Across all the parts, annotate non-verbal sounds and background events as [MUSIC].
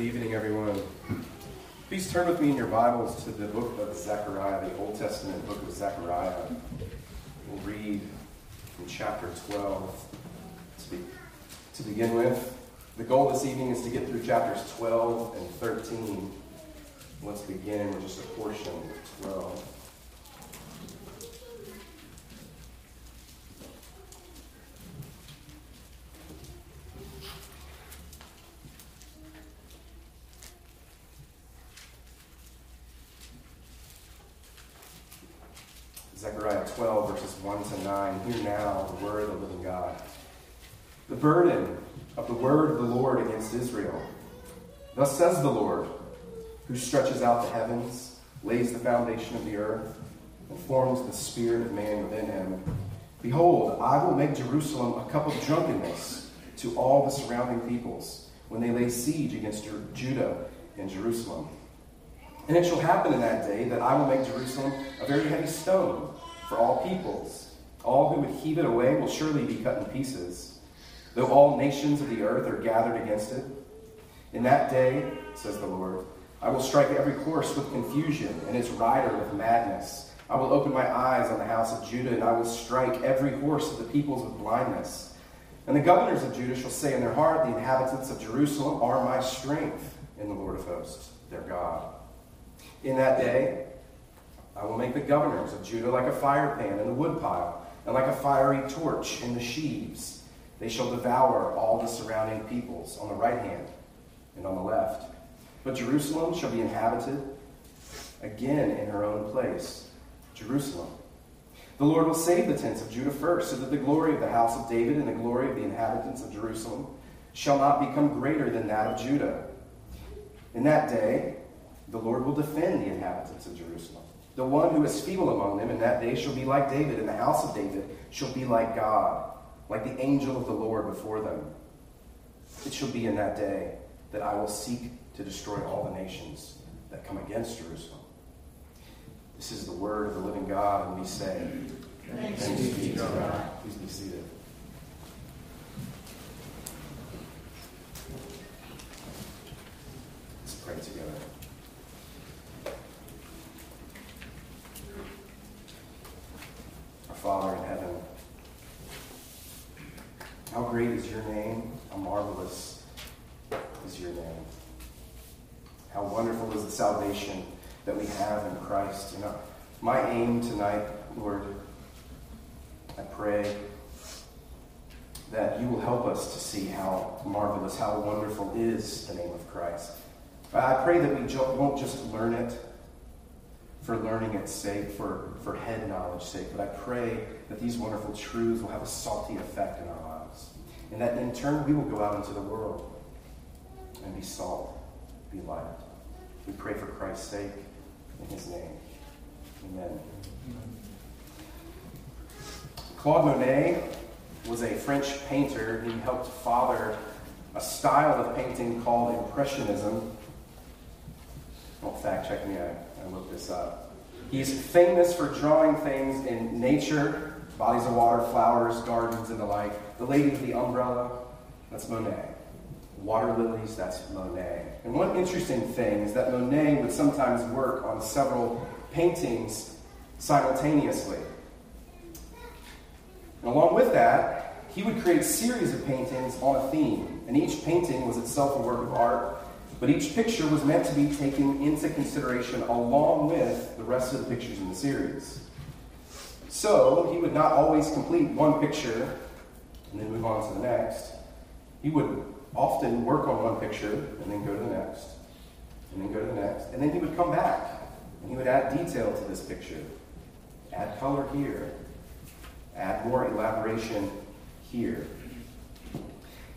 Good evening, everyone. Please turn with me in your Bibles to the book of Zechariah, the Old Testament book of Zechariah. We'll read from chapter 12 to, be, to begin with. The goal this evening is to get through chapters 12 and 13. Let's begin with just a portion of 12. Zechariah 12, verses 1 to 9. Hear now the word of the living God. The burden of the word of the Lord against Israel. Thus says the Lord, who stretches out the heavens, lays the foundation of the earth, and forms the spirit of man within him. Behold, I will make Jerusalem a cup of drunkenness to all the surrounding peoples when they lay siege against Judah and Jerusalem. And it shall happen in that day that I will make Jerusalem a very heavy stone for all peoples. All who would heave it away will surely be cut in pieces, though all nations of the earth are gathered against it. In that day, says the Lord, I will strike every horse with confusion and its rider with madness. I will open my eyes on the house of Judah, and I will strike every horse of the peoples with blindness. And the governors of Judah shall say in their heart, The inhabitants of Jerusalem are my strength in the Lord of hosts, their God. In that day, I will make the governors of Judah like a fire pan in the woodpile, and like a fiery torch in the sheaves. They shall devour all the surrounding peoples on the right hand and on the left. But Jerusalem shall be inhabited again in her own place. Jerusalem. The Lord will save the tents of Judah first, so that the glory of the house of David and the glory of the inhabitants of Jerusalem shall not become greater than that of Judah. In that day, the Lord will defend the inhabitants of Jerusalem. The one who is feeble among them in that day shall be like David, and the house of David shall be like God, like the angel of the Lord before them. It shall be in that day that I will seek to destroy all the nations that come against Jerusalem. This is the word of the living God, and we say, Thanks, Thanks be to God. Please be seated. Let's pray together. Father in heaven. How great is your name? How marvelous is your name. How wonderful is the salvation that we have in Christ. You know, my aim tonight, Lord, I pray that you will help us to see how marvelous, how wonderful is the name of Christ. I pray that we won't just learn it for learning its sake, for, for head knowledge sake, but I pray that these wonderful truths will have a salty effect in our lives. And that in turn we will go out into the world and be salt, be light. We pray for Christ's sake in his name. Amen. Claude Monet was a French painter. He helped father a style of painting called Impressionism. Don't fact check me, I I looked this up. He's famous for drawing things in nature, bodies of water, flowers, gardens, and the like. The Lady with the Umbrella, that's Monet. Water lilies, that's Monet. And one interesting thing is that Monet would sometimes work on several paintings simultaneously. And along with that, he would create a series of paintings on a theme, and each painting was itself a work of art but each picture was meant to be taken into consideration along with the rest of the pictures in the series. So he would not always complete one picture and then move on to the next. He would often work on one picture and then go to the next, and then go to the next, and then he would come back and he would add detail to this picture, add color here, add more elaboration here.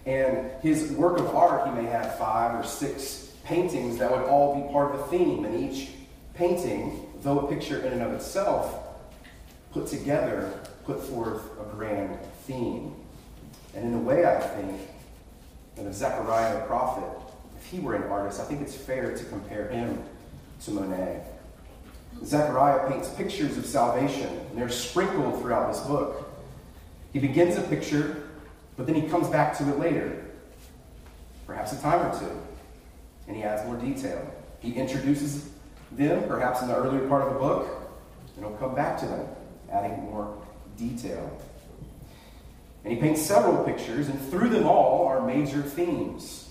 And his work of art, he may have five or six paintings that would all be part of a theme. And each painting, though a picture in and of itself, put together, put forth a grand theme. And in a way, I think that if Zechariah the prophet, if he were an artist, I think it's fair to compare him to Monet. Zechariah paints pictures of salvation, and they're sprinkled throughout this book. He begins a picture but then he comes back to it later, perhaps a time or two. and he adds more detail. He introduces them, perhaps in the earlier part of the book, and he'll come back to them, adding more detail. And he paints several pictures, and through them all are major themes.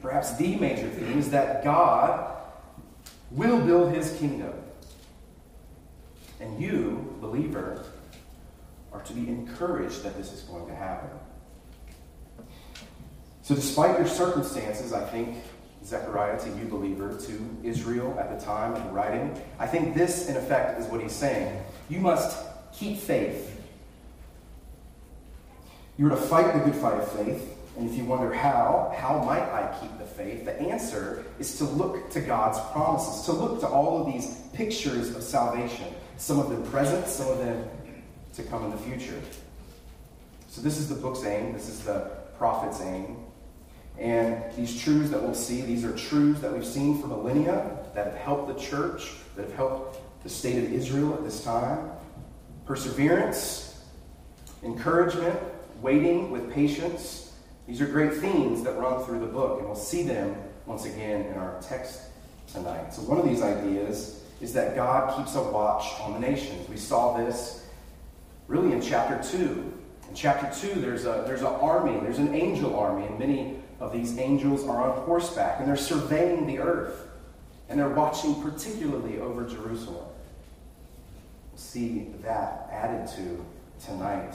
Perhaps the major theme is that God will build his kingdom. And you, believer, are to be encouraged that this is going to happen. So, despite your circumstances, I think Zechariah to you, believer, to Israel at the time of the writing, I think this, in effect, is what he's saying. You must keep faith. You are to fight the good fight of faith. And if you wonder how, how might I keep the faith? The answer is to look to God's promises, to look to all of these pictures of salvation, some of them present, some of them to come in the future. So, this is the book's aim, this is the prophet's aim. And these truths that we'll see, these are truths that we've seen for millennia that have helped the church, that have helped the state of Israel at this time. Perseverance, encouragement, waiting with patience. These are great themes that run through the book, and we'll see them once again in our text tonight. So, one of these ideas is that God keeps a watch on the nations. We saw this really in chapter 2. In chapter 2, there's, a, there's an army, there's an angel army, and many of these angels are on horseback, and they're surveying the earth, and they're watching particularly over Jerusalem. We'll see that added to tonight.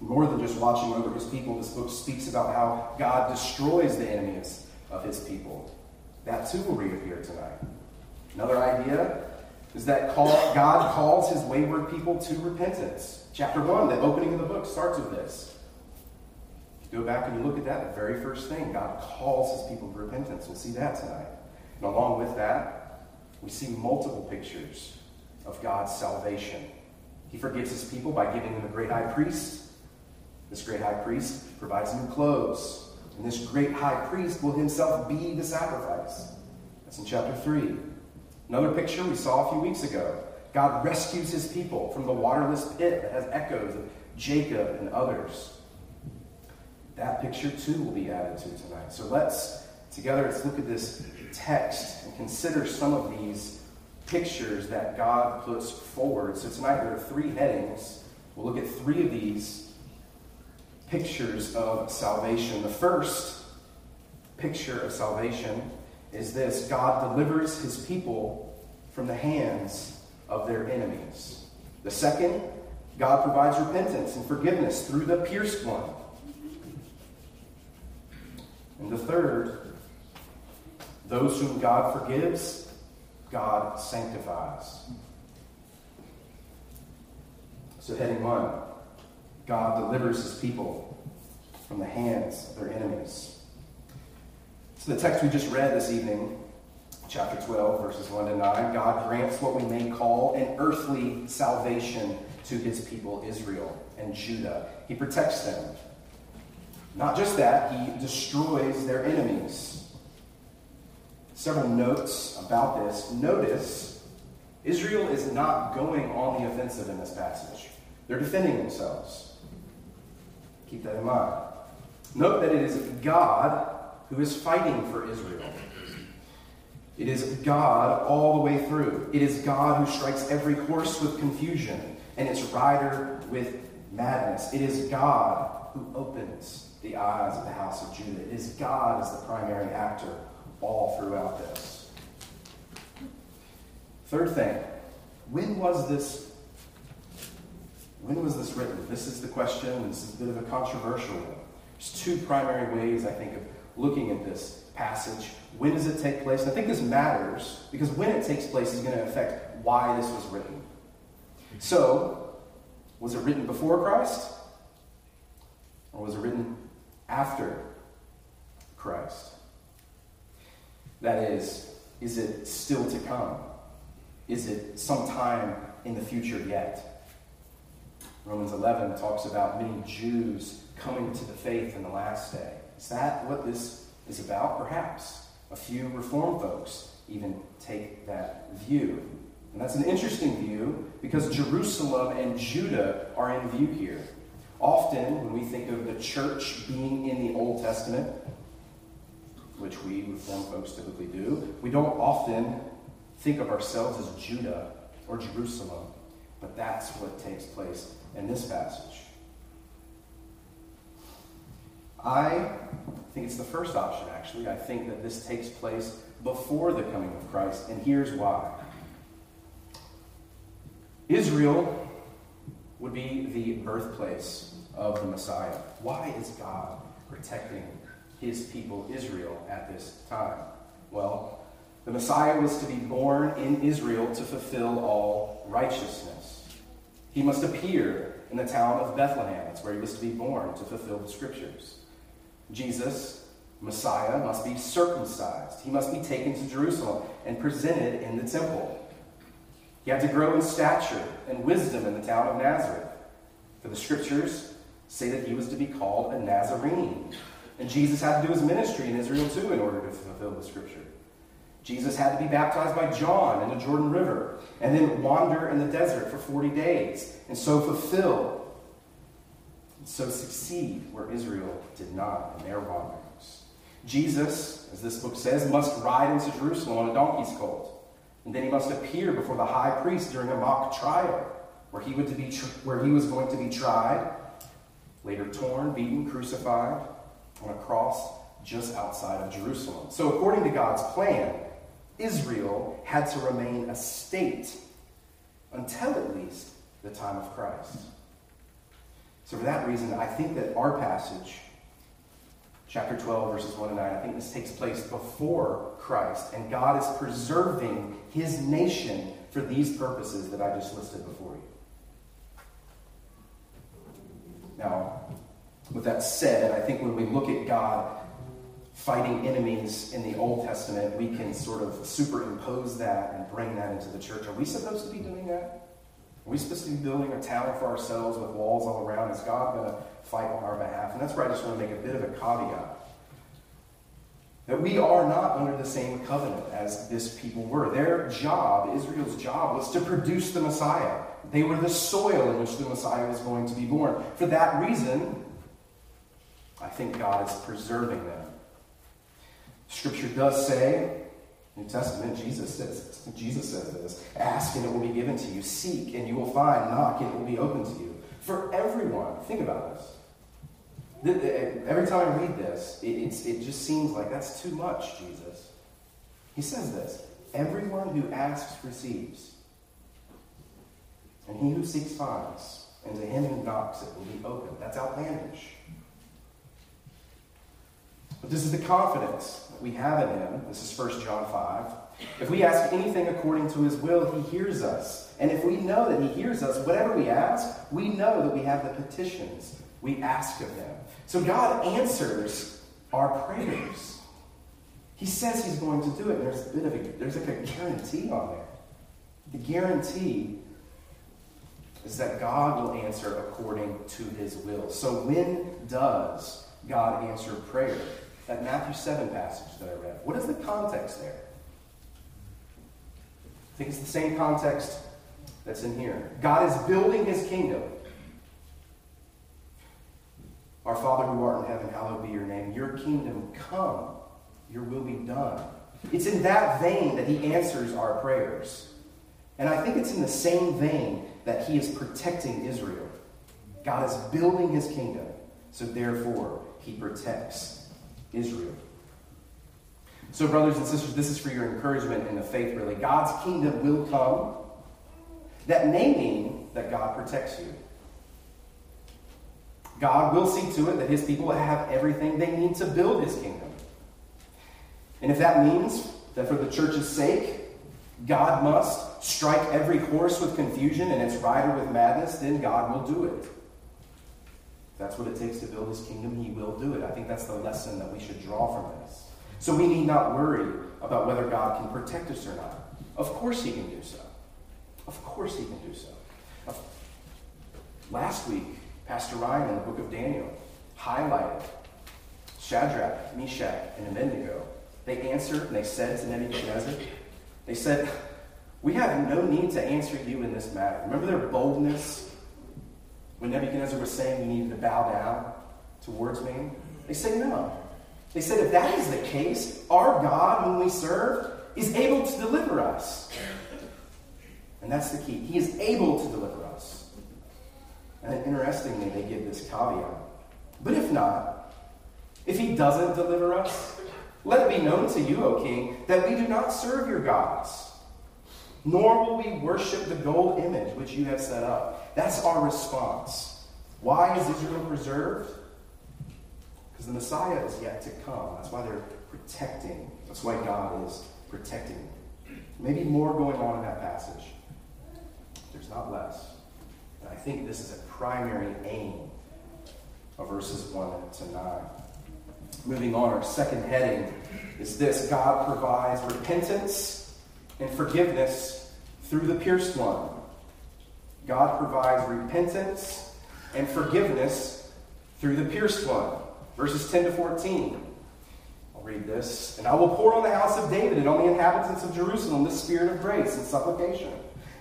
More than just watching over his people, this book speaks about how God destroys the enemies of his people. That too will reappear tonight. Another idea is that call, God calls his wayward people to repentance. Chapter 1, the opening of the book, starts with this. If you go back and you look at that, the very first thing, God calls his people to repentance. We'll see that tonight. And along with that, we see multiple pictures of God's salvation. He forgives his people by giving them a great high priest. This great high priest provides new clothes. And this great high priest will himself be the sacrifice. That's in chapter 3. Another picture we saw a few weeks ago. God rescues his people from the waterless pit that has echoes of Jacob and others. That picture too will be added to tonight. So let's together let's look at this text and consider some of these pictures that God puts forward. So tonight there are three headings. We'll look at three of these pictures of salvation. The first picture of salvation is this God delivers his people from the hands of their enemies. The second, God provides repentance and forgiveness through the pierced one. And the third, those whom God forgives, God sanctifies. So, heading one God delivers his people from the hands of their enemies. So, the text we just read this evening, chapter 12, verses 1 to 9, God grants what we may call an earthly salvation to his people, Israel and Judah. He protects them. Not just that, he destroys their enemies. Several notes about this. Notice, Israel is not going on the offensive in this passage, they're defending themselves. Keep that in mind. Note that it is God who is fighting for Israel. It is God all the way through. It is God who strikes every horse with confusion and its rider with madness. It is God who opens the eyes of the house of Judah. It is God as the primary actor all throughout this. Third thing, when was this when was this written? This is the question. This is a bit of a controversial one. There's two primary ways, I think, of looking at this passage. When does it take place? And I think this matters because when it takes place is going to affect why this was written. So, was it written before Christ? Or was it written after Christ? That is, is it still to come? Is it sometime in the future yet? Romans 11 talks about many Jews coming to the faith in the last day. Is that what this is about? Perhaps. A few Reformed folks even take that view. And that's an interesting view because Jerusalem and Judah are in view here. Often, when we think of the church being in the Old Testament, which we Reformed folks typically do, we don't often think of ourselves as Judah or Jerusalem, but that's what takes place in this passage. I think it's the first option, actually. I think that this takes place before the coming of Christ, and here's why. Israel would be the birthplace of the Messiah. Why is God protecting his people, Israel, at this time? Well, the Messiah was to be born in Israel to fulfill all righteousness. He must appear in the town of Bethlehem. That's where he was to be born to fulfill the scriptures. Jesus, Messiah, must be circumcised. He must be taken to Jerusalem and presented in the temple. He had to grow in stature and wisdom in the town of Nazareth. For the scriptures say that he was to be called a Nazarene. And Jesus had to do his ministry in Israel too in order to fulfill the scripture. Jesus had to be baptized by John in the Jordan River and then wander in the desert for 40 days and so fulfill so succeed where Israel did not in their wanderings. Jesus, as this book says, must ride into Jerusalem on a donkey's colt. And then he must appear before the high priest during a mock trial, where he, would to be tr- where he was going to be tried, later torn, beaten, crucified on a cross just outside of Jerusalem. So, according to God's plan, Israel had to remain a state until at least the time of Christ. So, for that reason, I think that our passage, chapter 12, verses 1 and 9, I think this takes place before Christ, and God is preserving his nation for these purposes that I just listed before you. Now, with that said, and I think when we look at God fighting enemies in the Old Testament, we can sort of superimpose that and bring that into the church. Are we supposed to be doing that? Are we supposed to be building a tower for ourselves with walls all around? Is God going to fight on our behalf? And that's where I just want to make a bit of a caveat. That we are not under the same covenant as this people were. Their job, Israel's job, was to produce the Messiah. They were the soil in which the Messiah was going to be born. For that reason, I think God is preserving them. Scripture does say, New Testament, Jesus says, Jesus says this ask and it will be given to you, seek and you will find, knock and it will be open to you. For everyone, think about this. Every time I read this, it, it just seems like that's too much, Jesus. He says this Everyone who asks receives, and he who seeks finds, and to him who knocks it will be open. That's outlandish. But this is the confidence that we have in him. This is 1 John 5. If we ask anything according to his will, he hears us. And if we know that he hears us, whatever we ask, we know that we have the petitions we ask of him. So God answers our prayers. He says he's going to do it. There's a bit of a there's like a guarantee on there. The guarantee is that God will answer according to his will. So when does God answer prayer? That Matthew 7 passage that I read. What is the context there? I think it's the same context that's in here. God is building his kingdom. Our Father who art in heaven, hallowed be your name. Your kingdom come, your will be done. It's in that vein that he answers our prayers. And I think it's in the same vein that he is protecting Israel. God is building his kingdom, so therefore he protects Israel. So, brothers and sisters, this is for your encouragement in the faith, really. God's kingdom will come. That may mean that God protects you. God will see to it that his people have everything they need to build his kingdom. And if that means that for the church's sake, God must strike every horse with confusion and its rider with madness, then God will do it. That's what it takes to build his kingdom, he will do it. I think that's the lesson that we should draw from this. So we need not worry about whether God can protect us or not. Of course he can do so. Of course he can do so. Last week, Pastor Ryan in the book of Daniel highlighted Shadrach, Meshach, and Abednego. They answered and they said to Nebuchadnezzar, they said, We have no need to answer you in this matter. Remember their boldness when Nebuchadnezzar was saying you needed to bow down towards me? They say, No. They said, if that is the case, our God, whom we serve, is able to deliver us. And that's the key. He is able to deliver us. And interestingly, they give this caveat. But if not, if he doesn't deliver us, let it be known to you, O king, that we do not serve your gods, nor will we worship the gold image which you have set up. That's our response. Why is Israel preserved? Because the Messiah is yet to come. That's why they're protecting. That's why God is protecting. Maybe more going on in that passage. There's not less. And I think this is a primary aim of verses 1 to 9. Moving on, our second heading is this God provides repentance and forgiveness through the pierced one. God provides repentance and forgiveness through the pierced one. Verses 10 to 14. I'll read this. And I will pour on the house of David and on the inhabitants of Jerusalem the spirit of grace and supplication.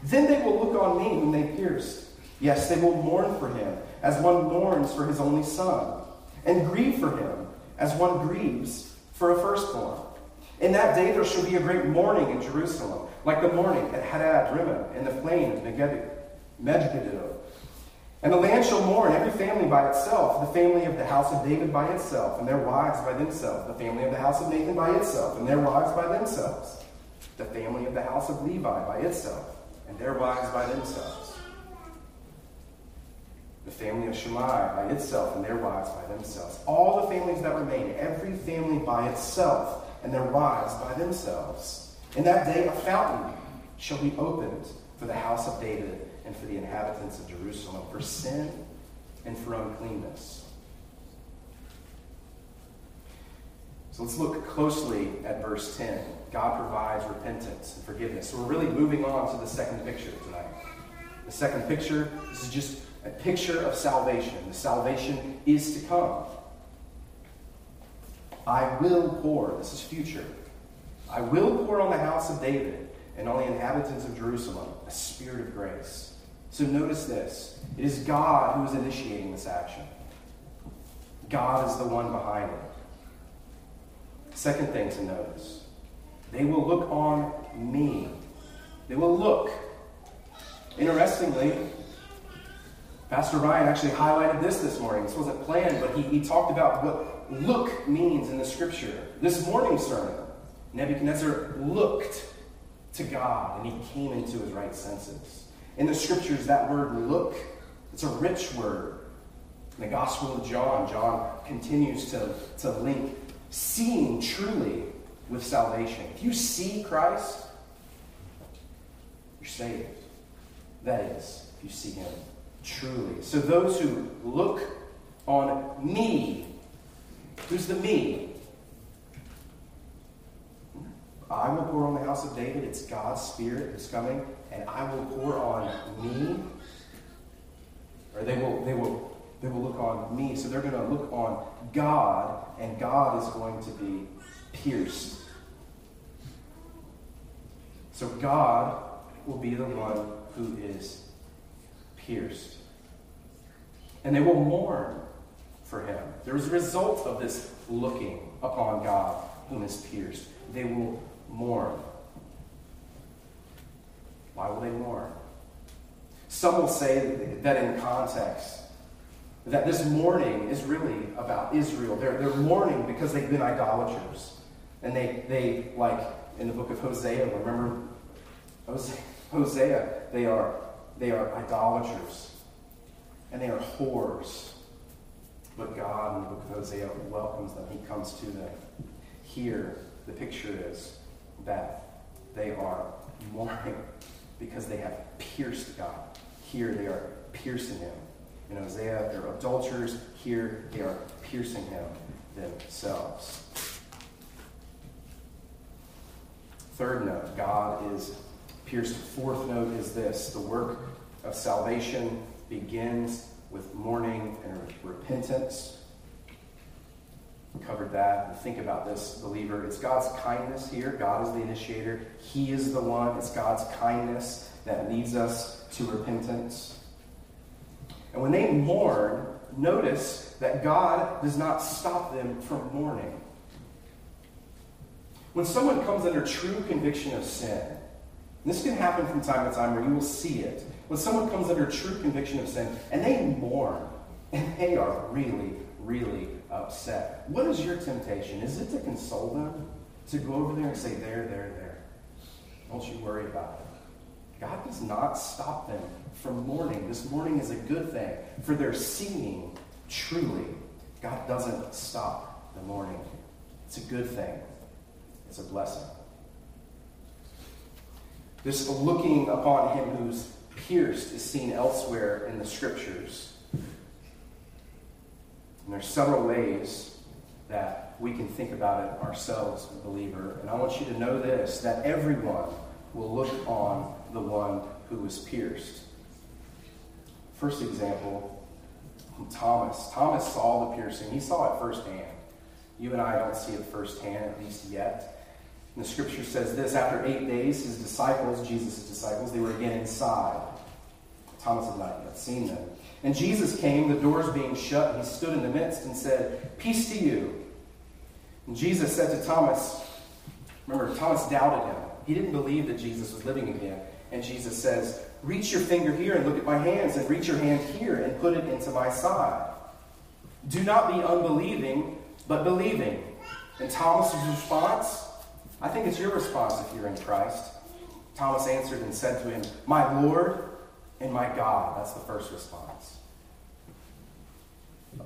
Then they will look on me whom they pierced. Yes, they will mourn for him as one mourns for his only son, and grieve for him as one grieves for a firstborn. In that day there shall be a great mourning in Jerusalem, like the mourning at Hadad Rimmon in the plain of Megiddo. And the land shall mourn, every family by itself, the family of the house of David by itself, and their wives by themselves, the family of the house of Nathan by itself, and their wives by themselves, the family of the house of Levi by itself, and their wives by themselves the family of Shimei by itself and their wives by themselves. All the families that remain, every family by itself and their wives by themselves. In that day, a fountain shall be opened for the house of David and for the inhabitants of Jerusalem for sin and for uncleanness. So let's look closely at verse 10. God provides repentance and forgiveness. So we're really moving on to the second picture tonight. The second picture, this is just a picture of salvation. The salvation is to come. I will pour, this is future. I will pour on the house of David and on the inhabitants of Jerusalem a spirit of grace. So notice this it is God who is initiating this action, God is the one behind it. Second thing to notice they will look on me. They will look. Interestingly, Pastor Ryan actually highlighted this this morning. This wasn't planned, but he, he talked about what look means in the scripture. This morning sermon, Nebuchadnezzar looked to God and he came into his right senses. In the scriptures, that word look, it's a rich word. In the Gospel of John, John continues to, to link seeing truly with salvation. If you see Christ, you're saved. That is, if you see him truly. So those who look on me, who's the me? I will pour on the house of David. It's God's Spirit is coming, and I will pour on me. Or they will, they will, they will look on me. So they're going to look on God, and God is going to be pierced. So God will be the one who is pierced. And they will mourn for him. There is a result of this looking upon God whom is pierced. They will mourn. Why will they mourn? Some will say that in context, that this mourning is really about Israel. They're, they're mourning because they've been idolaters. And they, they, like in the book of Hosea, remember Hosea, Hosea they are they are idolaters and they are whores. But God in the book of Hosea welcomes them. He comes to them. Here, the picture is that they are mourning because they have pierced God. Here, they are piercing him. In Hosea, they're adulterers. Here, they are piercing him themselves. Third note God is pierced. Fourth note is this the work of salvation begins with mourning and repentance. We covered that. We think about this, believer. It's God's kindness here. God is the initiator. He is the one. It's God's kindness that leads us to repentance. And when they mourn, notice that God does not stop them from mourning. When someone comes under true conviction of sin, this can happen from time to time where you will see it. When someone comes under true conviction of sin and they mourn and they are really, really upset, what is your temptation? Is it to console them? To go over there and say, There, there, there. Don't you worry about it. God does not stop them from mourning. This mourning is a good thing, for their seeing truly. God doesn't stop the mourning. It's a good thing, it's a blessing. This looking upon him who's pierced is seen elsewhere in the scriptures. And there's several ways that we can think about it ourselves, believer. And I want you to know this that everyone will look on the one who was pierced. First example, Thomas. Thomas saw the piercing, he saw it firsthand. You and I don't see it firsthand, at least yet. And the scripture says this after eight days, his disciples, Jesus' disciples, they were again inside. Thomas had not yet seen them. And Jesus came, the doors being shut, and he stood in the midst and said, Peace to you. And Jesus said to Thomas, remember, Thomas doubted him. He didn't believe that Jesus was living again. And Jesus says, Reach your finger here and look at my hands, and reach your hand here and put it into my side. Do not be unbelieving, but believing. And Thomas's response, I think it's your response if you're in Christ. Thomas answered and said to him, My Lord and my God. That's the first response.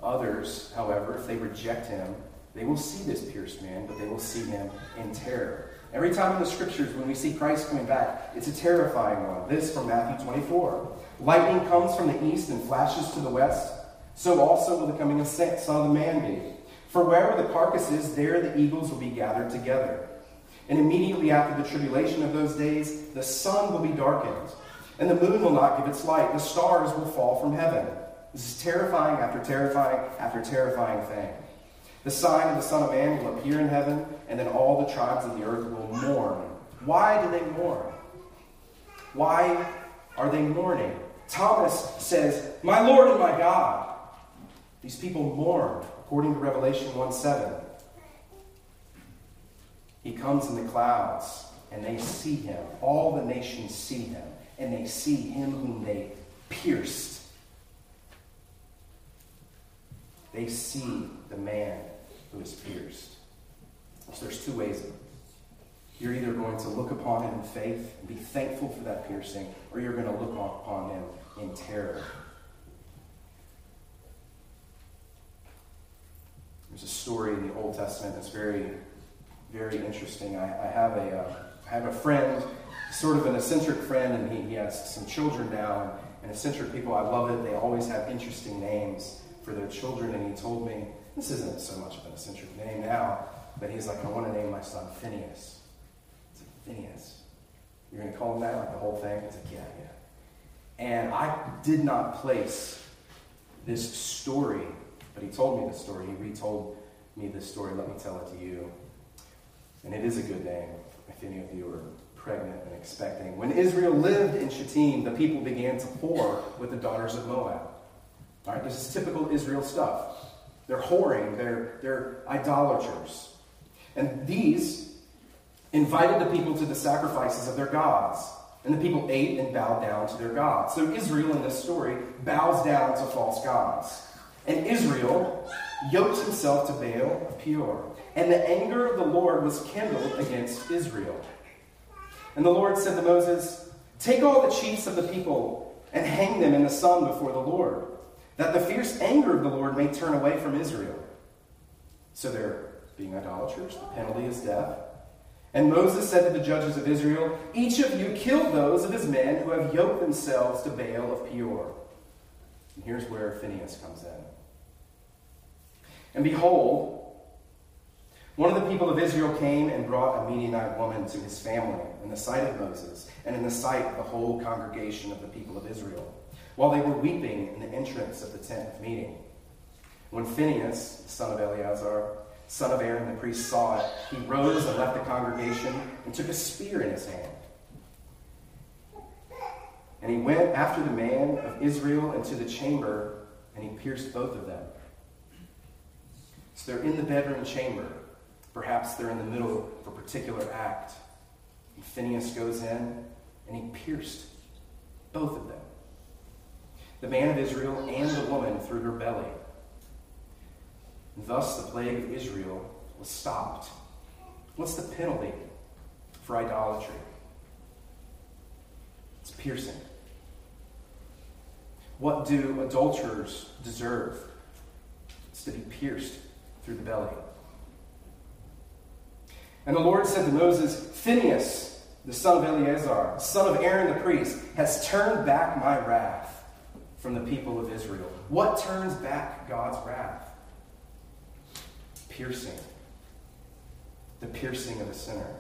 Others, however, if they reject him, they will see this pierced man, but they will see him in terror. Every time in the scriptures, when we see Christ coming back, it's a terrifying one. This from Matthew 24. Lightning comes from the east and flashes to the west. So also will the coming of the Son of the Man be. For wherever the carcass is, there the eagles will be gathered together. And immediately after the tribulation of those days, the sun will be darkened, and the moon will not give its light. The stars will fall from heaven. This is terrifying after terrifying after terrifying thing. The sign of the Son of Man will appear in heaven, and then all the tribes of the earth will mourn. Why do they mourn? Why are they mourning? Thomas says, My Lord and my God. These people mourn, according to Revelation 1 7. He comes in the clouds, and they see him. All the nations see him, and they see him whom they pierced. They see the man who is pierced. So there's two ways You're either going to look upon him in faith and be thankful for that piercing, or you're going to look upon him in terror. There's a story in the Old Testament that's very, very interesting. I, I have a, uh, I have a friend, sort of an eccentric friend, and he, he has some children now. And, and eccentric people, I love it. They always have interesting names for their children. And he told me, this isn't so much of an eccentric name now, but he's like, I want to name my son Phineas. It's like, Phineas. You're going to call him that? Like the whole thing? It's like, yeah, yeah. And I did not place this story, but he told me the story. He retold me this story. Let me tell it to you. And it is a good name if any of you are pregnant and expecting. When Israel lived in Shittim, the people began to whore with the daughters of Moab. All right, this is typical Israel stuff. They're whoring, they're, they're idolaters. And these invited the people to the sacrifices of their gods. And the people ate and bowed down to their gods. So Israel in this story bows down to false gods. And Israel yoked himself to Baal of Peor. And the anger of the Lord was kindled against Israel. And the Lord said to Moses, Take all the chiefs of the people and hang them in the sun before the Lord that the fierce anger of the Lord may turn away from Israel. So they're being idolaters. The penalty is death. And Moses said to the judges of Israel, Each of you kill those of his men who have yoked themselves to Baal of Peor. And here's where Phineas comes in. And behold, one of the people of Israel came and brought a Midianite woman to his family in the sight of Moses and in the sight of the whole congregation of the people of Israel while they were weeping in the entrance of the tent of meeting. When Phinehas, son of Eleazar, son of Aaron the priest, saw it, he rose and left the congregation and took a spear in his hand. And he went after the man of Israel into the chamber, and he pierced both of them. So they're in the bedroom chamber. Perhaps they're in the middle of a particular act. And Phineas goes in and he pierced both of them the man of Israel and the woman through her belly. Thus, the plague of Israel was stopped. What's the penalty for idolatry? It's piercing. What do adulterers deserve? It's to be pierced through the belly. And the Lord said to Moses, Phinehas, the son of Eleazar, son of Aaron the priest, has turned back my wrath from the people of Israel. What turns back God's wrath? Piercing. The piercing of a sinner.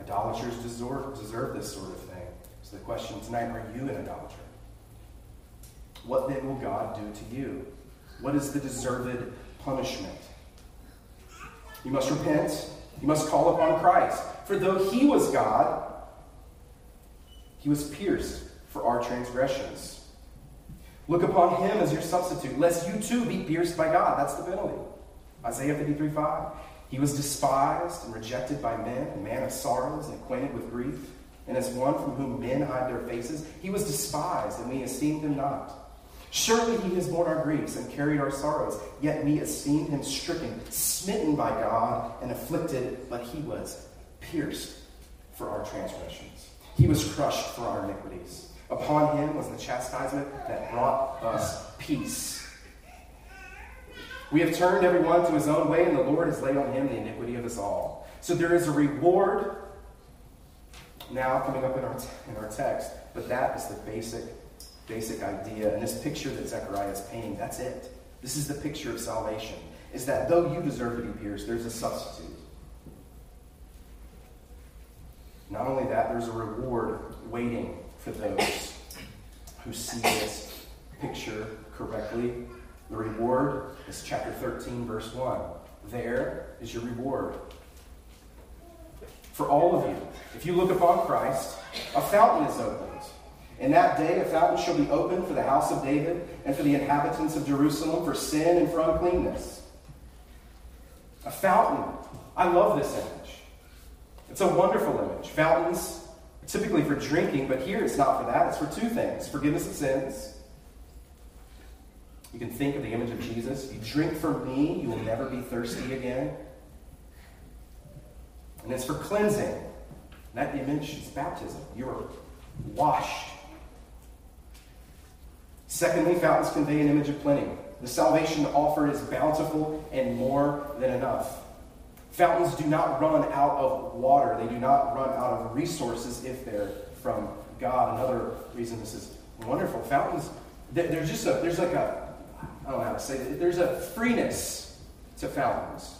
Idolaters deserve, deserve this sort of thing. So the question tonight are you an idolater? What then will God do to you? What is the deserved punishment? You must repent. You must call upon Christ. For though he was God, he was pierced for our transgressions. Look upon him as your substitute, lest you too be pierced by God. That's the penalty. Isaiah 53 5. He was despised and rejected by men, a man of sorrows and acquainted with grief. And as one from whom men hide their faces, he was despised, and we esteemed him not. Surely he has borne our griefs and carried our sorrows, yet we esteemed him stricken, smitten by God, and afflicted, but he was pierced for our transgressions. He was crushed for our iniquities. Upon him was the chastisement that brought us peace. We have turned everyone to his own way, and the Lord has laid on him the iniquity of us all. So there is a reward now coming up in our, in our text, but that is the basic basic idea. And this picture that Zechariah is painting, that's it. This is the picture of salvation. Is that though you deserve to be pierced, there's a substitute. Not only that, there's a reward waiting for those who see this picture correctly. The reward is chapter 13, verse 1. There is your reward. For all of you, if you look upon Christ, a fountain is opened in that day, a fountain shall be opened for the house of David and for the inhabitants of Jerusalem for sin and for uncleanness. A fountain. I love this image. It's a wonderful image. Fountains typically for drinking, but here it's not for that. It's for two things forgiveness of sins. You can think of the image of Jesus. If You drink from me, you will never be thirsty again. And it's for cleansing. That image is baptism. You are washed Secondly, fountains convey an image of plenty. The salvation offered is bountiful and more than enough. Fountains do not run out of water, they do not run out of resources if they're from God. Another reason this is wonderful fountains, there's just a, there's like a, I don't know how to say it, there's a freeness to fountains.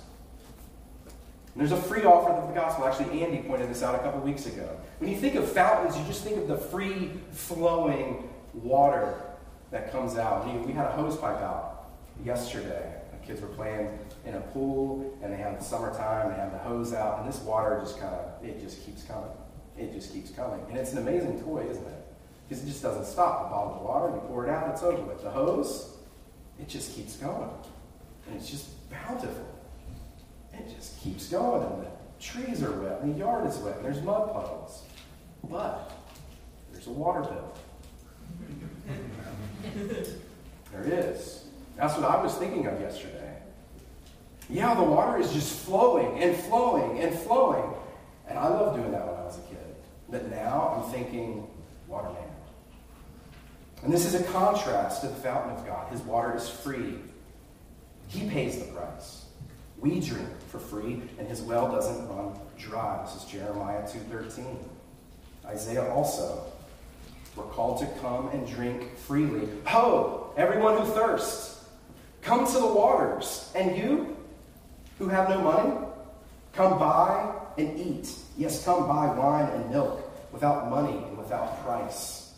And there's a free offer of the gospel. Actually, Andy pointed this out a couple weeks ago. When you think of fountains, you just think of the free flowing water that comes out. We, had a hose pipe out yesterday. The kids were playing in a pool, and they had the summertime, they had the hose out, and this water just kind of, it just keeps coming. It just keeps coming. And it's an amazing toy, isn't it? Because it just doesn't stop. A bottle of water, you pour it out, it's over with. The hose, it just keeps going. And it's just bountiful. It just keeps going, and the trees are wet, and the yard is wet, and there's mud puddles. But there's a water bill. [LAUGHS] There is. That's what I was thinking of yesterday. Yeah, the water is just flowing and flowing and flowing. And I loved doing that when I was a kid. But now I'm thinking, water man. And this is a contrast to the fountain of God. His water is free. He pays the price. We drink for free, and his well doesn't run dry. This is Jeremiah 2.13. Isaiah also we're called to come and drink freely. Ho, everyone who thirsts, come to the waters. And you who have no money, come buy and eat. Yes, come buy wine and milk without money and without price.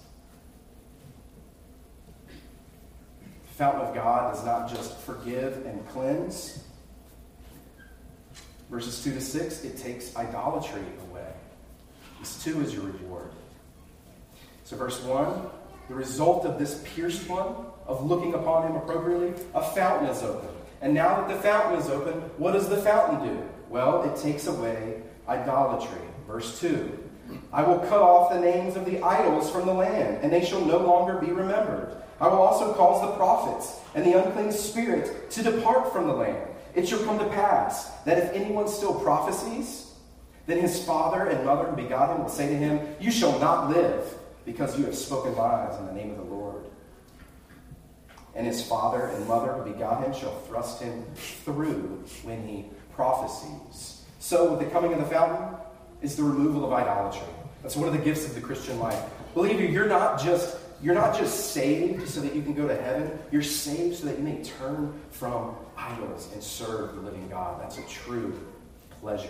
The fountain of God does not just forgive and cleanse. Verses 2 to 6, it takes idolatry away. This too is your reward. So, verse 1 the result of this pierced one, of looking upon him appropriately, a fountain is opened. And now that the fountain is open, what does the fountain do? Well, it takes away idolatry. Verse 2 I will cut off the names of the idols from the land, and they shall no longer be remembered. I will also cause the prophets and the unclean spirit to depart from the land. It shall come to pass that if anyone still prophesies, then his father and mother who begot him will say to him, You shall not live, because you have spoken lies in the name of the Lord. And his father and mother who begot him shall thrust him through when he prophesies. So, with the coming of the fountain is the removal of idolatry. That's one of the gifts of the Christian life. Believe you, you're not just you're not just saved so that you can go to heaven. You're saved so that you may turn from idols and serve the living God. That's a true pleasure.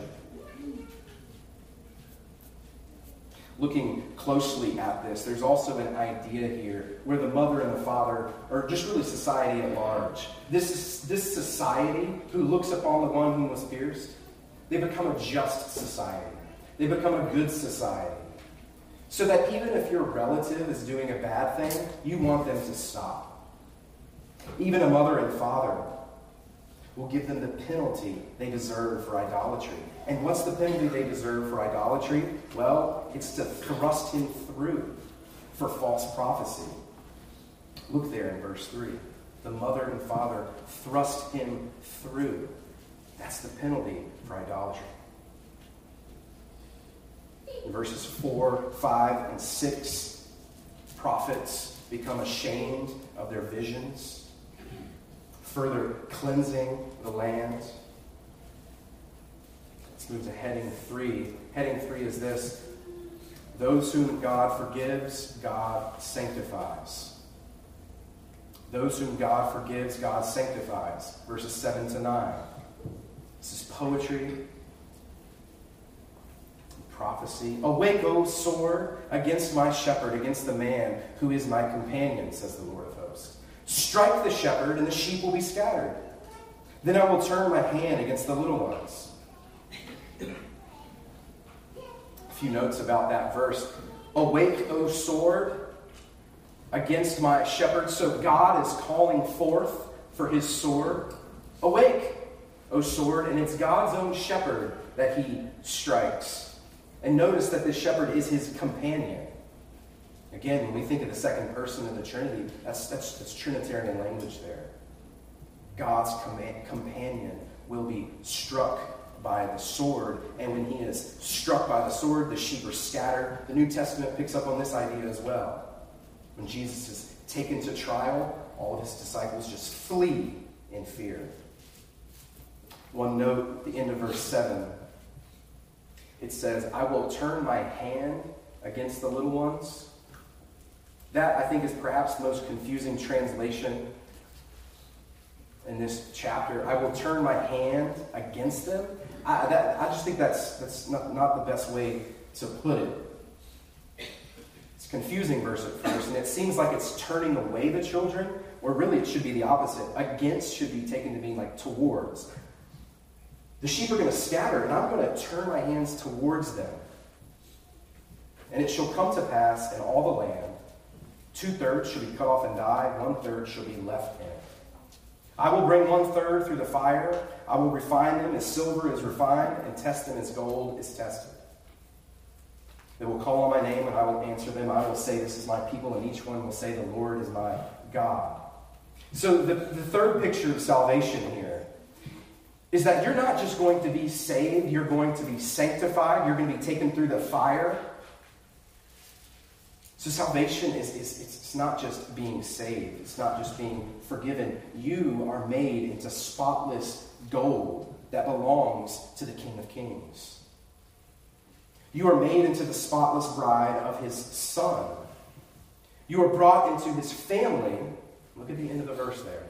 Looking closely at this, there's also an idea here where the mother and the father, or just really society at large, this, this society who looks upon the one who was pierced, they become a just society. They become a good society. So that even if your relative is doing a bad thing, you want them to stop. Even a mother and father will give them the penalty they deserve for idolatry. And what's the penalty they deserve for idolatry? Well, it's to thrust him through for false prophecy. Look there in verse 3. The mother and father thrust him through. That's the penalty for idolatry. In verses 4, 5, and 6, prophets become ashamed of their visions, further cleansing the land. Move to heading 3. Heading 3 is this Those whom God forgives, God sanctifies. Those whom God forgives, God sanctifies. Verses 7 to 9. This is poetry prophecy. Awake, O sword, against my shepherd, against the man who is my companion, says the Lord of hosts. Strike the shepherd, and the sheep will be scattered. Then I will turn my hand against the little ones. A few notes about that verse. Awake, O sword, against my shepherd. So God is calling forth for his sword. Awake, O sword, and it's God's own shepherd that he strikes. And notice that this shepherd is his companion. Again, when we think of the second person of the Trinity, that's, that's, that's Trinitarian language there. God's companion will be struck by the sword, and when he is struck by the sword, the sheep are scattered. The New Testament picks up on this idea as well. When Jesus is taken to trial, all of his disciples just flee in fear. One note, the end of verse 7 it says, I will turn my hand against the little ones. That, I think, is perhaps the most confusing translation in this chapter. I will turn my hand against them. I, that, I just think that's, that's not, not the best way to put it. It's confusing verse at first, and it seems like it's turning away the children, or really it should be the opposite. Against should be taken to mean like towards. The sheep are going to scatter, and I'm going to turn my hands towards them. And it shall come to pass in all the land, two thirds shall be cut off and die, one third shall be left in. I will bring one third through the fire. I will refine them as silver is refined, and test them as gold is tested. They will call on my name, and I will answer them. I will say, This is my people, and each one will say, The Lord is my God. So, the, the third picture of salvation here is that you're not just going to be saved, you're going to be sanctified, you're going to be taken through the fire. So salvation is, is it's not just being saved, it's not just being forgiven. You are made into spotless gold that belongs to the King of Kings. You are made into the spotless bride of his son. You are brought into his family. Look at the end of the verse there.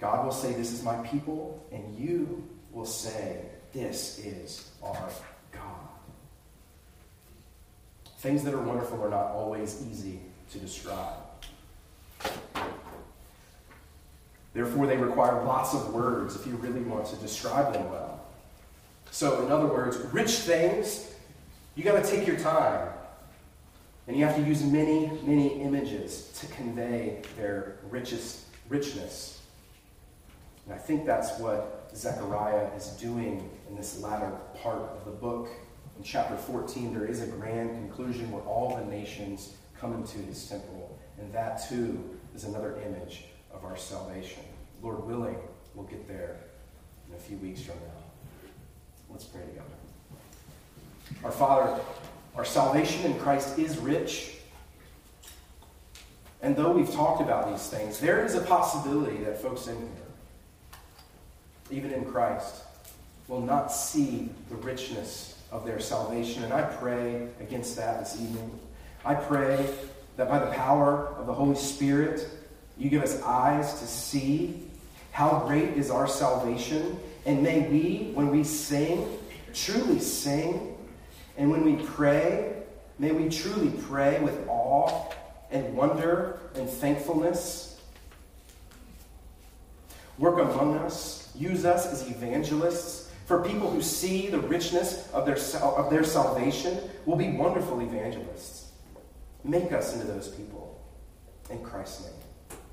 God will say, This is my people, and you will say, This is our God. Things that are wonderful are not always easy to describe. Therefore, they require lots of words if you really want to describe them well. So, in other words, rich things, you got to take your time. And you have to use many, many images to convey their richest richness. And I think that's what Zechariah is doing in this latter part of the book. Chapter 14, there is a grand conclusion where all the nations come into his temple. And that too is another image of our salvation. Lord willing, we'll get there in a few weeks from now. Let's pray together. Our Father, our salvation in Christ is rich. And though we've talked about these things, there is a possibility that folks in here, even in Christ, will not see the richness of their salvation. And I pray against that this evening. I pray that by the power of the Holy Spirit, you give us eyes to see how great is our salvation. And may we, when we sing, truly sing. And when we pray, may we truly pray with awe and wonder and thankfulness. Work among us. Use us as evangelists. For people who see the richness of their, of their salvation will be wonderful evangelists. Make us into those people. In Christ's name.